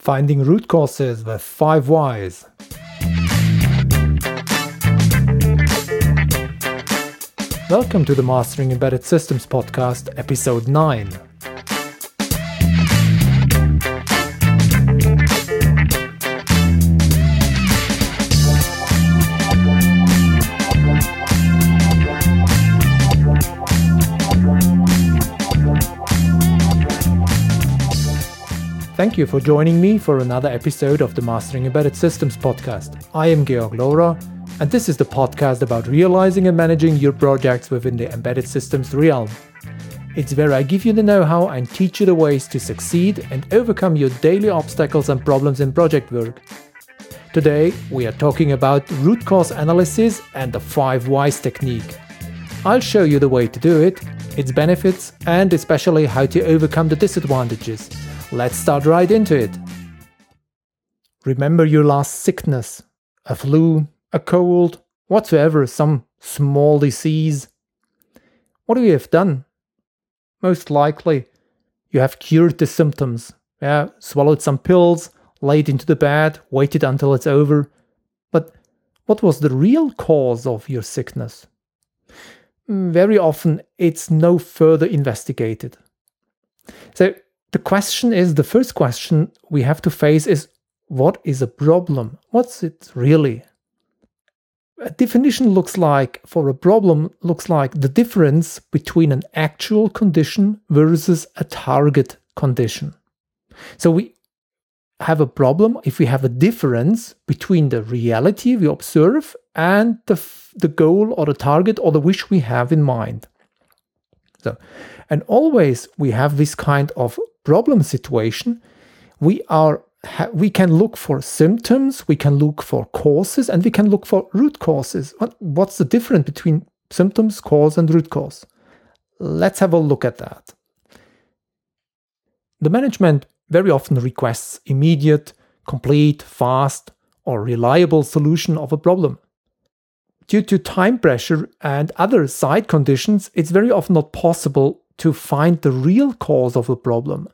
Finding root causes with 5 whys. Welcome to the Mastering Embedded Systems podcast, episode 9. Thank you for joining me for another episode of the Mastering Embedded Systems podcast. I am Georg Lohrer, and this is the podcast about realizing and managing your projects within the embedded systems realm. It's where I give you the know how and teach you the ways to succeed and overcome your daily obstacles and problems in project work. Today, we are talking about root cause analysis and the 5 whys technique. I'll show you the way to do it, its benefits, and especially how to overcome the disadvantages. Let's start right into it. Remember your last sickness a flu, a cold, whatsoever, some small disease. What do you have done? Most likely, you have cured the symptoms. Yeah, swallowed some pills, laid into the bed, waited until it's over. But what was the real cause of your sickness? Mm, very often, it's no further investigated. So, the question is the first question we have to face is what is a problem? What's it really? A definition looks like for a problem looks like the difference between an actual condition versus a target condition. So we have a problem if we have a difference between the reality we observe and the, the goal or the target or the wish we have in mind. So, and always we have this kind of problem situation, we are we can look for symptoms, we can look for causes, and we can look for root causes. What's the difference between symptoms, cause, and root cause? Let's have a look at that. The management very often requests immediate, complete, fast, or reliable solution of a problem. Due to time pressure and other side conditions, it's very often not possible to find the real cause of a problem.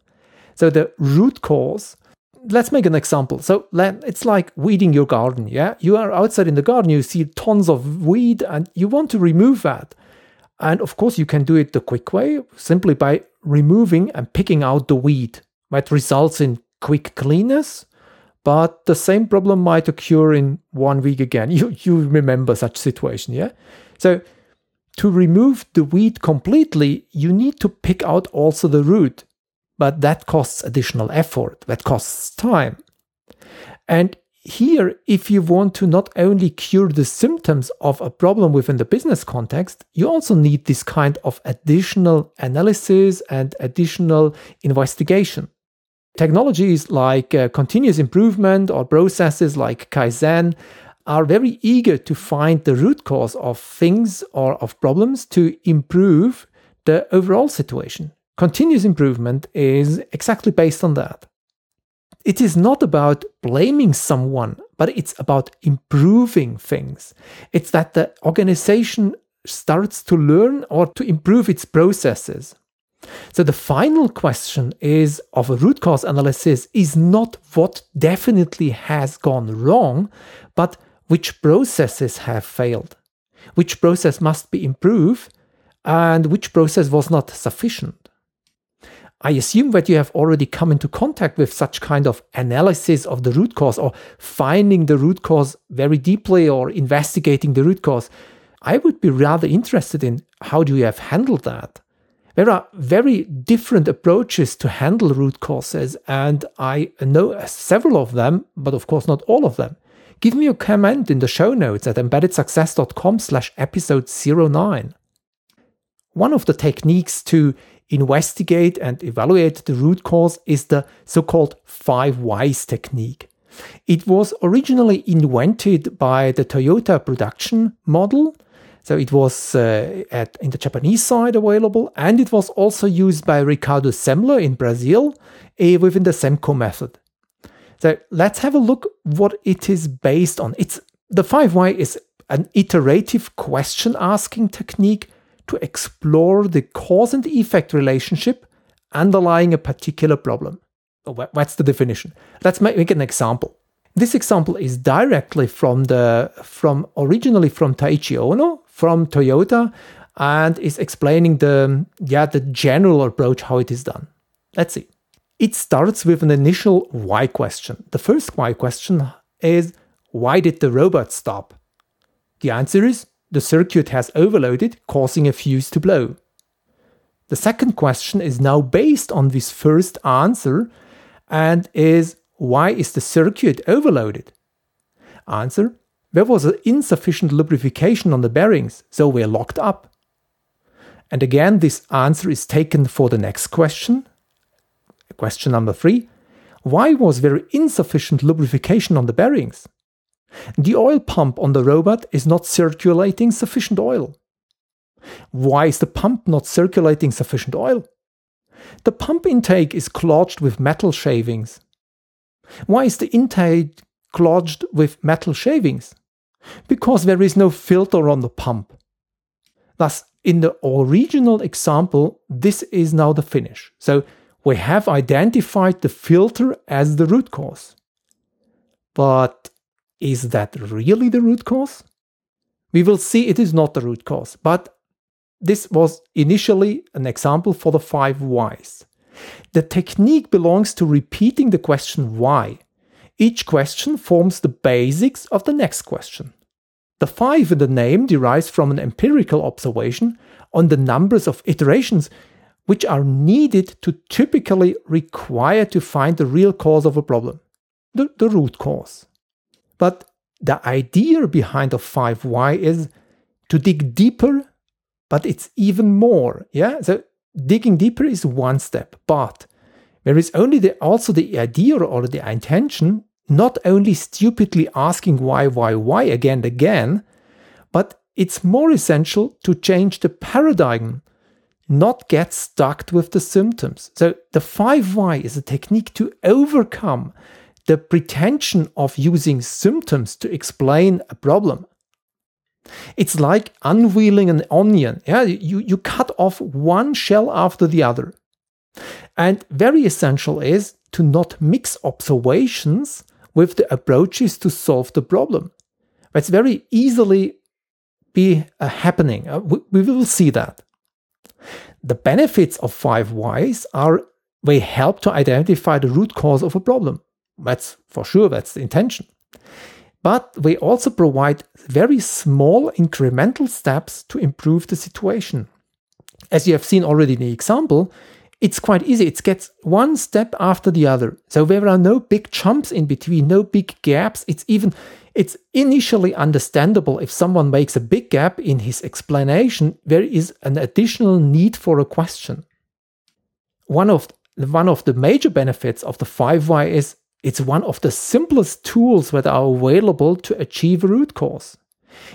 So the root cause, let's make an example. So it's like weeding your garden, yeah? You are outside in the garden, you see tons of weed and you want to remove that. And of course, you can do it the quick way, simply by removing and picking out the weed. That results in quick cleanness, but the same problem might occur in one week again. You, you remember such situation, yeah? So to remove the weed completely, you need to pick out also the root, but that costs additional effort, that costs time. And here, if you want to not only cure the symptoms of a problem within the business context, you also need this kind of additional analysis and additional investigation. Technologies like uh, continuous improvement or processes like Kaizen are very eager to find the root cause of things or of problems to improve the overall situation. Continuous improvement is exactly based on that. It is not about blaming someone, but it's about improving things. It's that the organization starts to learn or to improve its processes. So the final question is of a root cause analysis is not what definitely has gone wrong, but which processes have failed, which process must be improved, and which process was not sufficient. I assume that you have already come into contact with such kind of analysis of the root cause or finding the root cause very deeply or investigating the root cause. I would be rather interested in how do you have handled that? There are very different approaches to handle root causes, and I know several of them, but of course not all of them give me a comment in the show notes at embeddedsuccess.com slash episode 09. One of the techniques to investigate and evaluate the root cause is the so-called five whys technique. It was originally invented by the Toyota production model. So it was uh, at, in the Japanese side available, and it was also used by Ricardo Semler in Brazil uh, within the SEMCO method. So let's have a look what it is based on. It's the 5 why is an iterative question asking technique to explore the cause and effect relationship underlying a particular problem. what's the definition? Let's make an example. This example is directly from the from originally from Taiichi Ohno from Toyota and is explaining the yeah the general approach how it is done. Let's see. It starts with an initial why question. The first why question is why did the robot stop? The answer is the circuit has overloaded, causing a fuse to blow. The second question is now based on this first answer and is why is the circuit overloaded? Answer there was insufficient lubrication on the bearings, so we're locked up. And again, this answer is taken for the next question. Question number three Why was there insufficient lubrication on the bearings? The oil pump on the robot is not circulating sufficient oil. Why is the pump not circulating sufficient oil? The pump intake is clogged with metal shavings. Why is the intake clogged with metal shavings? Because there is no filter on the pump. Thus, in the original example, this is now the finish. So we have identified the filter as the root cause. But is that really the root cause? We will see it is not the root cause, but this was initially an example for the five whys. The technique belongs to repeating the question why. Each question forms the basics of the next question. The five in the name derives from an empirical observation on the numbers of iterations which are needed to typically require to find the real cause of a problem, the, the root cause. But the idea behind the 5 why is to dig deeper, but it's even more. Yeah, so digging deeper is one step, but there is only the, also the idea or the intention, not only stupidly asking why, why, why again and again, but it's more essential to change the paradigm, not get stuck with the symptoms. So the 5 why is a technique to overcome the pretension of using symptoms to explain a problem. It's like unveiling an onion. Yeah, you, you cut off one shell after the other. And very essential is to not mix observations with the approaches to solve the problem. That's very easily be uh, happening. Uh, we, we will see that. The benefits of five whys are they help to identify the root cause of a problem. That's for sure, that's the intention. But we also provide very small incremental steps to improve the situation. As you have seen already in the example, it's quite easy. It gets one step after the other. So there are no big jumps in between, no big gaps. It's even it's initially understandable if someone makes a big gap in his explanation, there is an additional need for a question. One of one of the major benefits of the 5 why is it's one of the simplest tools that are available to achieve a root cause.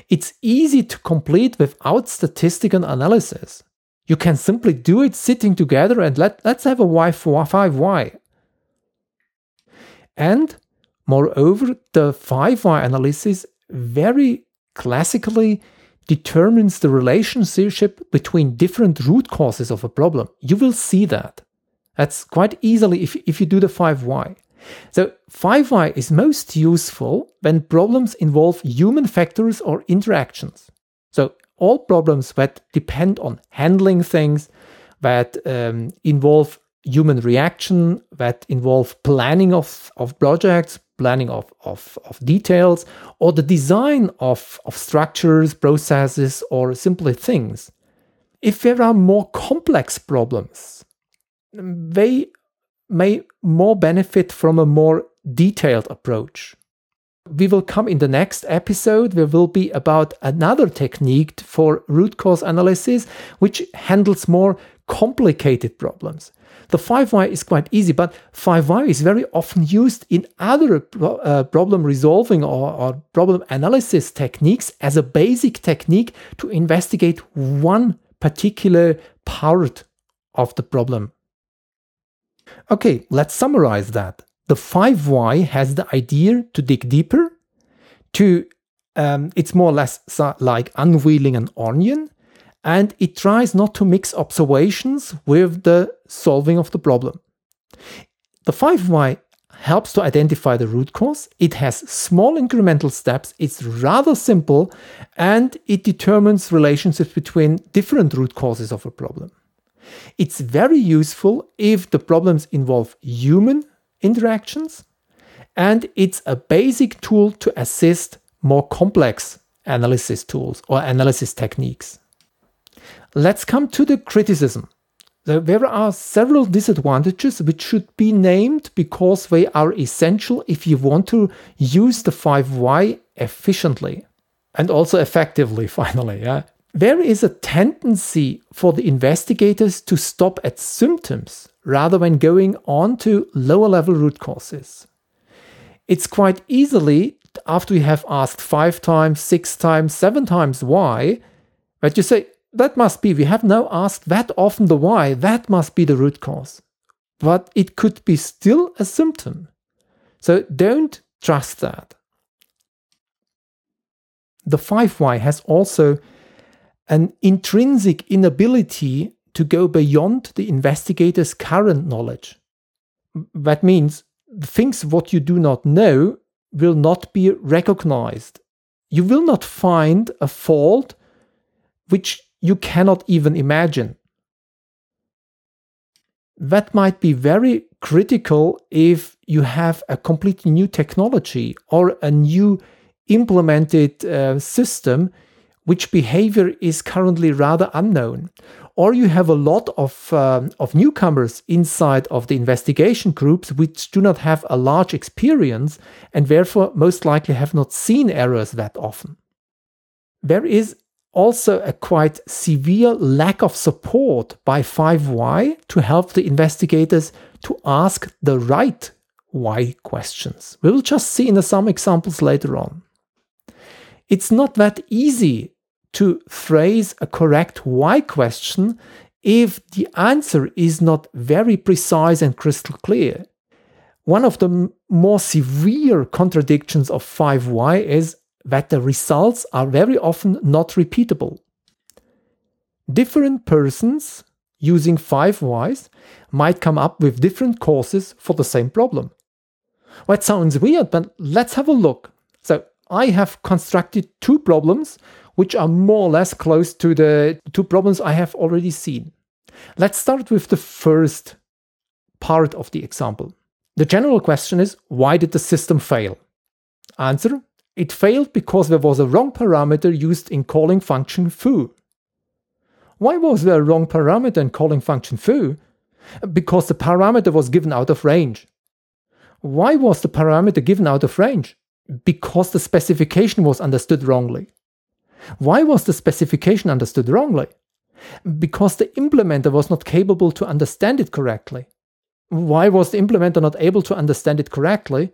It's easy to complete without statistical analysis. You can simply do it sitting together and let, let's have a for 5 why. And moreover, the 5 why analysis very classically determines the relationship between different root causes of a problem. You will see that. That's quite easily if, if you do the 5 why. So 5 why is most useful when problems involve human factors or interactions. So all problems that depend on handling things, that um, involve human reaction, that involve planning of, of projects, planning of, of, of details, or the design of, of structures, processes, or simply things. If there are more complex problems, they may more benefit from a more detailed approach. We will come in the next episode. There will be about another technique for root cause analysis, which handles more complicated problems. The 5 why is quite easy, but 5 why is very often used in other pro- uh, problem resolving or, or problem analysis techniques as a basic technique to investigate one particular part of the problem Okay, let's summarize that. The 5 why has the idea to dig deeper, to um, it's more or less like unveiling an onion, and it tries not to mix observations with the solving of the problem. The 5Y helps to identify the root cause. It has small incremental steps. It's rather simple and it determines relationships between different root causes of a problem. It's very useful if the problems involve human interactions and it's a basic tool to assist more complex analysis tools or analysis techniques. Let's come to the criticism. There are several disadvantages which should be named because they are essential if you want to use the 5Y efficiently and also effectively, finally. Yeah? There is a tendency for the investigators to stop at symptoms rather than going on to lower level root causes. It's quite easily, after you have asked five times, six times, seven times why, that you say, that must be, we have now asked that often the why, that must be the root cause. But it could be still a symptom. So don't trust that. The 5Y has also an intrinsic inability to go beyond the investigator's current knowledge. That means things what you do not know will not be recognized. You will not find a fault which you cannot even imagine. That might be very critical if you have a completely new technology or a new implemented uh, system which behavior is currently rather unknown. Or you have a lot of, um, of newcomers inside of the investigation groups which do not have a large experience and therefore most likely have not seen errors that often. There is also a quite severe lack of support by 5Y to help the investigators to ask the right why questions. We will just see in some examples later on. It's not that easy to phrase a correct why question if the answer is not very precise and crystal clear. One of the more severe contradictions of 5Y is that the results are very often not repeatable. Different persons using five whys might come up with different causes for the same problem. Well, it sounds weird, but let's have a look. So I have constructed two problems which are more or less close to the two problems I have already seen. Let's start with the first part of the example. The general question is why did the system fail? Answer it failed because there was a wrong parameter used in calling function foo. Why was there a wrong parameter in calling function foo? Because the parameter was given out of range. Why was the parameter given out of range? Because the specification was understood wrongly. Why was the specification understood wrongly? Because the implementer was not capable to understand it correctly. Why was the implementer not able to understand it correctly?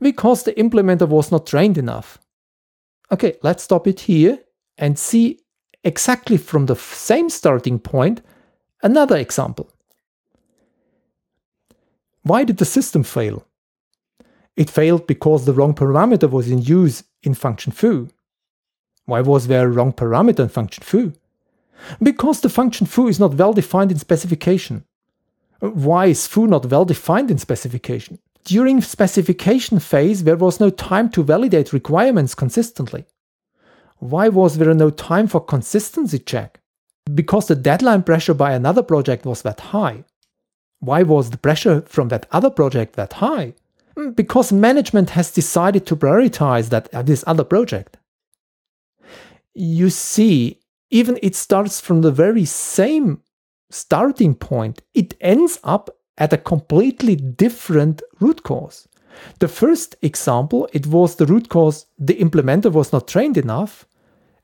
because the implementer was not trained enough. Okay, let's stop it here and see exactly from the same starting point another example. Why did the system fail? It failed because the wrong parameter was in use in function foo. Why was there a wrong parameter in function foo? Because the function foo is not well defined in specification. Why is foo not well defined in specification? During specification phase, there was no time to validate requirements consistently. Why was there no time for consistency check? Because the deadline pressure by another project was that high. Why was the pressure from that other project that high? Hmm, because management has decided to prioritize that uh, this other project. You see, even it starts from the very same starting point, it ends up at a completely different root cause. The first example, it was the root cause the implementer was not trained enough.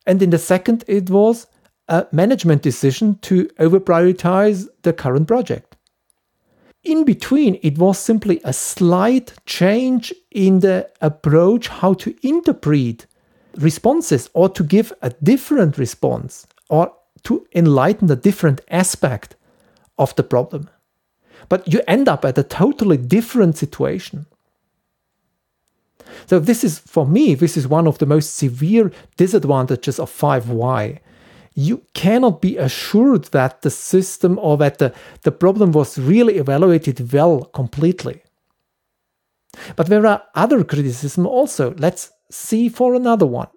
And in the second, it was a management decision to over prioritize the current project. In between, it was simply a slight change in the approach how to interpret responses or to give a different response or to enlighten a different aspect of the problem but you end up at a totally different situation. So this is for me this is one of the most severe disadvantages of 5y. You cannot be assured that the system or that the, the problem was really evaluated well completely. But there are other criticism also. Let's see for another one.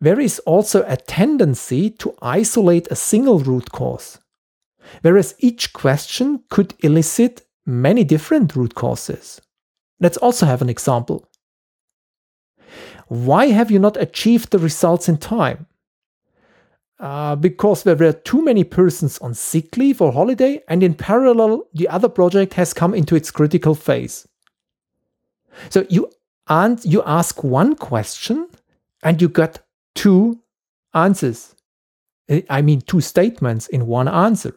There is also a tendency to isolate a single root cause, whereas each question could elicit many different root causes. Let's also have an example. Why have you not achieved the results in time? Uh, because there were too many persons on sick leave or holiday, and in parallel, the other project has come into its critical phase. So you and you ask one question, and you get two answers. I mean, two statements in one answer.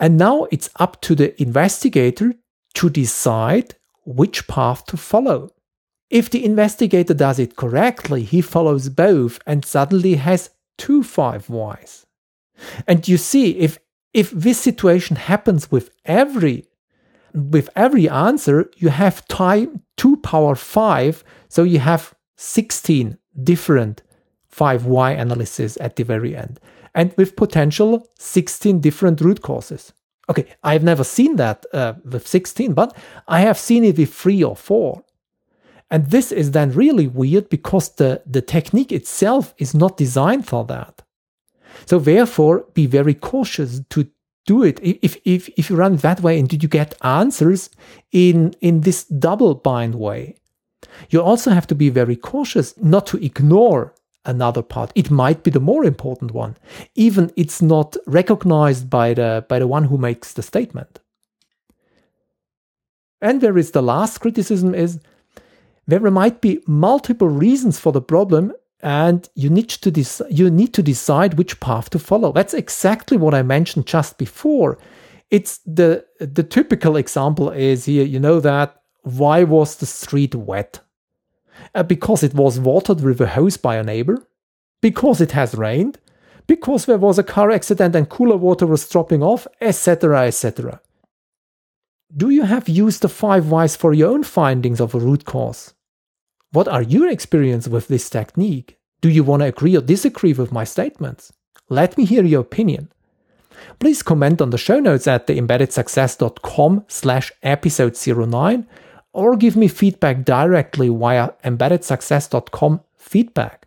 And now it's up to the investigator to decide which path to follow. If the investigator does it correctly, he follows both and suddenly has two five whys. And you see, if if this situation happens with every with every answer, you have time 2 power 5, so you have 16 different 5y analysis at the very end. And with potential 16 different root causes. Okay, I've never seen that uh, with 16, but I have seen it with 3 or 4. And this is then really weird because the, the technique itself is not designed for that. So therefore, be very cautious to do it. If, if, if you run that way and you get answers in, in this double bind way, you also have to be very cautious not to ignore another part. It might be the more important one, even it's not recognized by the, by the one who makes the statement. And there is the last criticism is there might be multiple reasons for the problem and you need to you need to decide which path to follow. That's exactly what I mentioned just before. It's the the typical example is here. You know that why was the street wet? Uh, because it was watered with a hose by a neighbor. Because it has rained. Because there was a car accident and cooler water was dropping off, etc., etc. Do you have used the five whys for your own findings of a root cause? What are your experience with this technique? Do you want to agree or disagree with my statements? Let me hear your opinion. Please comment on the show notes at theembeddedsuccess.com slash episode 09 or give me feedback directly via embeddedsuccess.com feedback.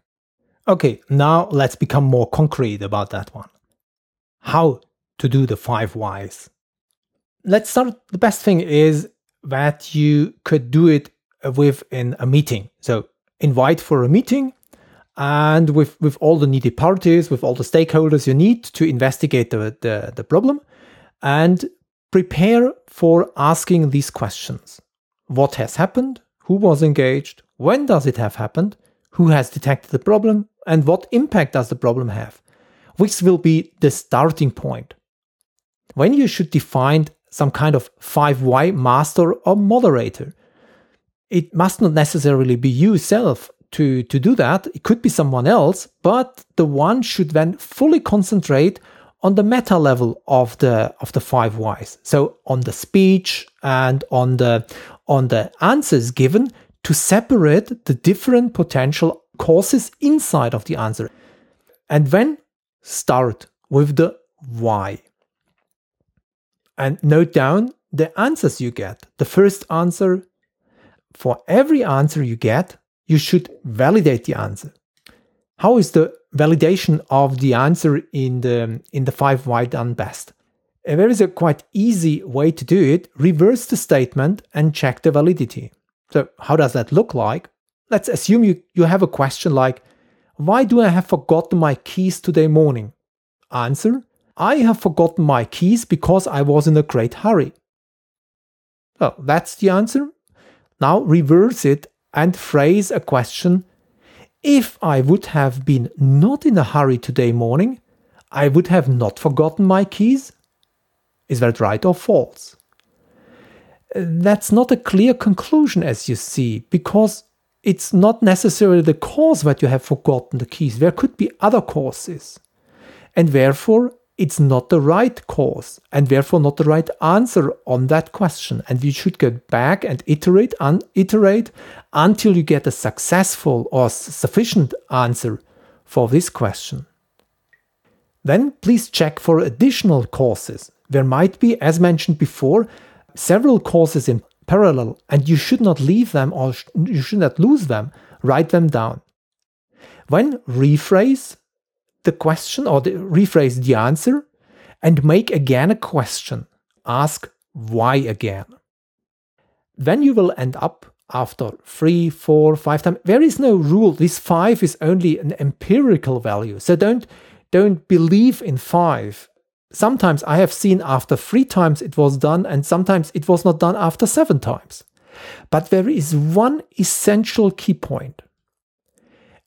Okay, now let's become more concrete about that one. How to do the five whys. Let's start. The best thing is that you could do it within a meeting. So invite for a meeting and with, with all the needed parties, with all the stakeholders you need to investigate the, the, the problem and prepare for asking these questions. What has happened? Who was engaged? When does it have happened? Who has detected the problem? And what impact does the problem have? Which will be the starting point. When you should define some kind of 5 why master or moderator it must not necessarily be you self to, to do that. It could be someone else, but the one should then fully concentrate on the meta level of the of the five whys. So on the speech and on the on the answers given to separate the different potential causes inside of the answer. And then start with the why. And note down the answers you get. The first answer, for every answer you get, you should validate the answer. How is the validation of the answer in the in the five why done best? Uh, there is a quite easy way to do it. Reverse the statement and check the validity. So how does that look like? Let's assume you, you have a question like, why do I have forgotten my keys today morning? Answer, I have forgotten my keys because I was in a great hurry. Well, that's the answer. Now reverse it and phrase a question. If I would have been not in a hurry today morning, I would have not forgotten my keys. Is that right or false? That's not a clear conclusion, as you see, because it's not necessarily the cause that you have forgotten the keys. There could be other causes. And therefore, it's not the right cause and therefore not the right answer on that question. And you should go back and iterate and iterate until you get a successful or sufficient answer for this question. then please check for additional courses. There might be, as mentioned before, several courses in parallel, and you should not leave them or you should not lose them. Write them down. When rephrase the question or the, rephrase the answer and make again a question. Ask why again. Then you will end up after three, four, five times. There is no rule. This five is only an empirical value. So don't don't believe in five. Sometimes I have seen after three times it was done, and sometimes it was not done after seven times. But there is one essential key point.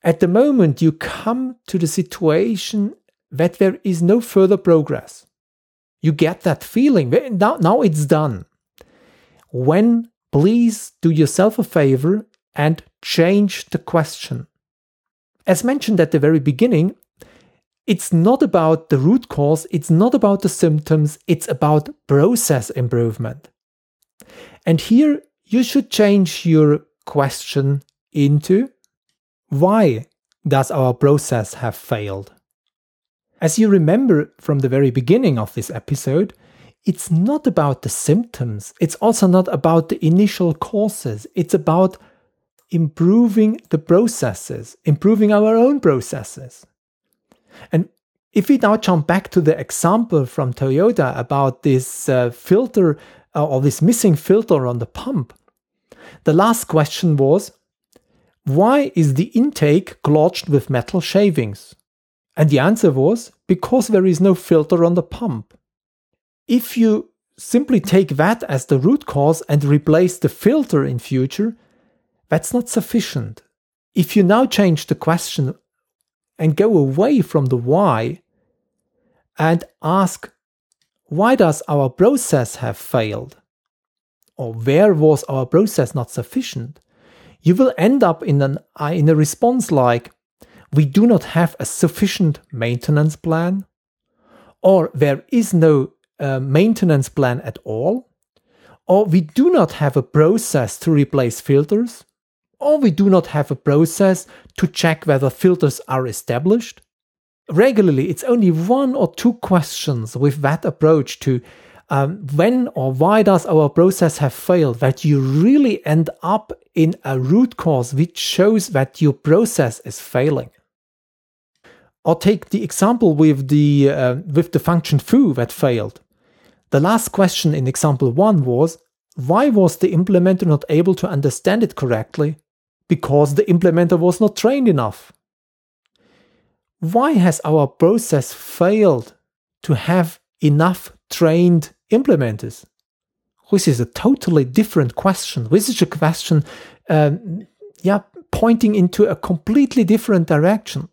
At the moment, you come to the situation that there is no further progress. You get that feeling. Now, now it's done. When please do yourself a favor and change the question. As mentioned at the very beginning, it's not about the root cause, it's not about the symptoms, it's about process improvement. And here you should change your question into why does our process have failed? As you remember from the very beginning of this episode, it's not about the symptoms, it's also not about the initial causes, it's about improving the processes, improving our own processes. And if we now jump back to the example from Toyota about this uh, filter uh, or this missing filter on the pump, the last question was why is the intake clogged with metal shavings? And the answer was because there is no filter on the pump. If you simply take that as the root cause and replace the filter in future, that's not sufficient. If you now change the question and go away from the why and ask, why does our process have failed? Or where was our process not sufficient? You will end up in, an, uh, in a response like, we do not have a sufficient maintenance plan, or there is no uh, maintenance plan at all, or we do not have a process to replace filters, or we do not have a process to check whether filters are established. Regularly, it's only one or two questions with that approach to um, when or why does our process have failed that you really end up in a root cause which shows that your process is failing. Or take the example with the uh, with the function foo that failed. The last question in example 1 was why was the implementer not able to understand it correctly because the implementer was not trained enough. Why has our process failed to have enough trained implementers? This is a totally different question. This is a question, um, yeah, pointing into a completely different direction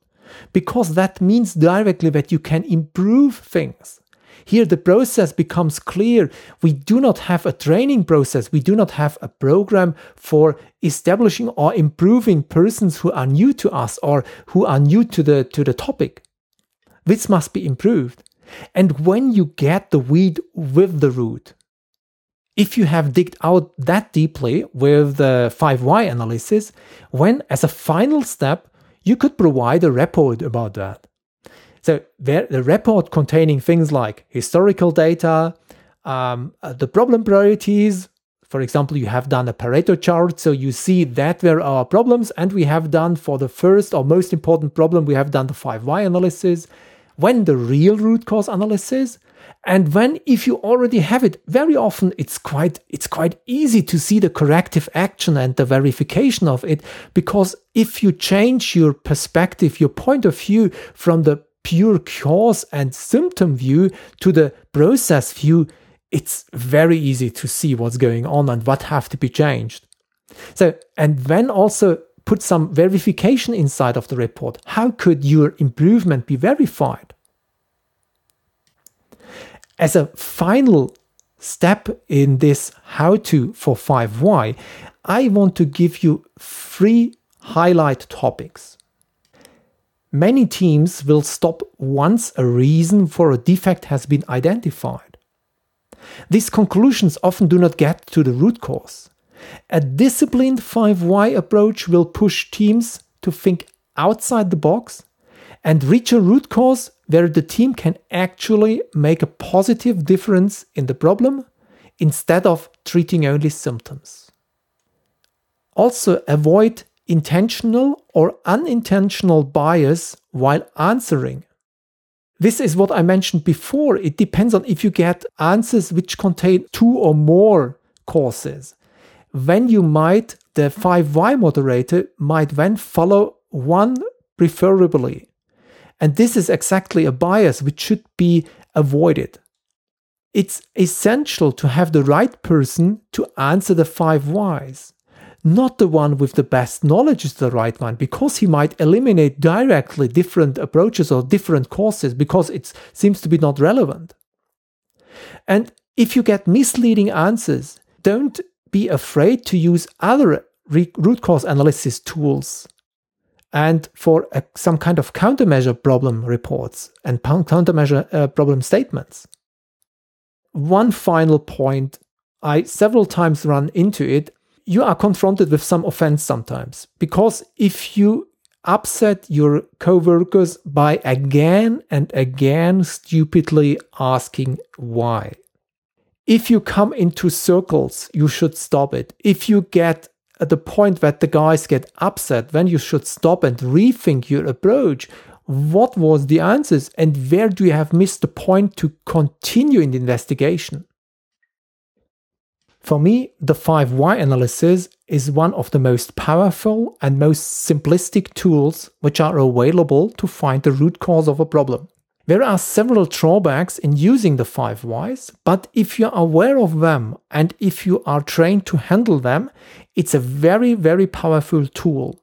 because that means directly that you can improve things. Here, the process becomes clear. We do not have a training process. We do not have a program for establishing or improving persons who are new to us or who are new to the, to the topic. This must be improved. And when you get the weed with the root, if you have digged out that deeply with the 5Y analysis, when as a final step, you could provide a report about that. So the report containing things like historical data, um, uh, the problem priorities. For example, you have done a Pareto chart, so you see that there are problems, and we have done for the first or most important problem, we have done the 5Y analysis, when the real root cause analysis, and when if you already have it very often it's quite it's quite easy to see the corrective action and the verification of it because if you change your perspective your point of view from the pure cause and symptom view to the process view, it's very easy to see what's going on and what have to be changed. So, and then also put some verification inside of the report. How could your improvement be verified? As a final step in this how to for 5Y, I want to give you three highlight topics. Many teams will stop once a reason for a defect has been identified. These conclusions often do not get to the root cause. A disciplined 5Y approach will push teams to think outside the box and reach a root cause where the team can actually make a positive difference in the problem instead of treating only symptoms. Also, avoid intentional or unintentional bias while answering. This is what I mentioned before. It depends on if you get answers which contain two or more causes. When you might, the 5Y moderator might then follow one preferably. And this is exactly a bias which should be avoided. It's essential to have the right person to answer the five whys. Not the one with the best knowledge is the right one because he might eliminate directly different approaches or different courses because it seems to be not relevant. And if you get misleading answers, don't be afraid to use other root cause analysis tools and for a, some kind of countermeasure problem reports and countermeasure uh, problem statements. One final point I several times run into it. You are confronted with some offense sometimes because if you upset your coworkers by again and again stupidly asking why. If you come into circles, you should stop it. If you get at the point that the guys get upset, when you should stop and rethink your approach. What was the answers and where do you have missed the point to continue in the investigation? For me, the 5Y analysis is one of the most powerful and most simplistic tools which are available to find the root cause of a problem. There are several drawbacks in using the 5 whys, but if you're aware of them and if you are trained to handle them, it's a very, very powerful tool.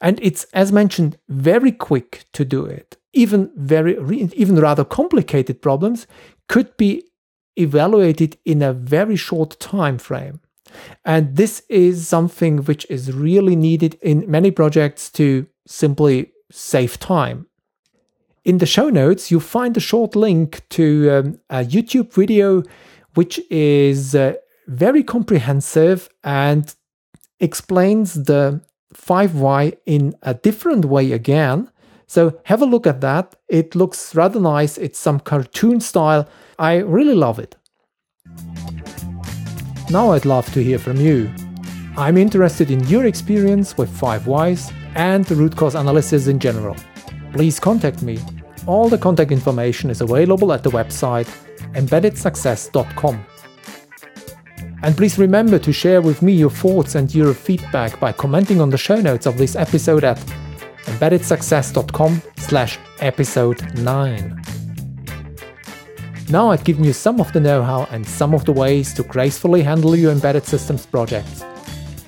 And it's, as mentioned, very quick to do it. Even very, even rather complicated problems could be evaluated in a very short time frame. And this is something which is really needed in many projects to simply save time. In the show notes, you'll find a short link to um, a YouTube video which is uh, very comprehensive and explains the 5Y in a different way again. So have a look at that. It looks rather nice. It's some cartoon style. I really love it. Now I'd love to hear from you. I'm interested in your experience with 5Ys and the root cause analysis in general please contact me. All the contact information is available at the website embeddedsuccess.com. And please remember to share with me your thoughts and your feedback by commenting on the show notes of this episode at embeddedsuccess.com slash episode 9. Now I've given you some of the know-how and some of the ways to gracefully handle your embedded systems projects.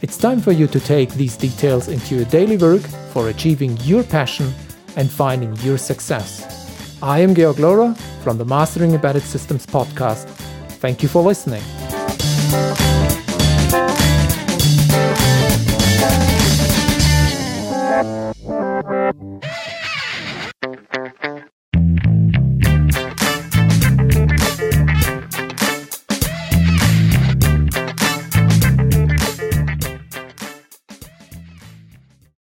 It's time for you to take these details into your daily work for achieving your passion and finding your success. I am Georg Lohrer from the Mastering Embedded Systems podcast. Thank you for listening.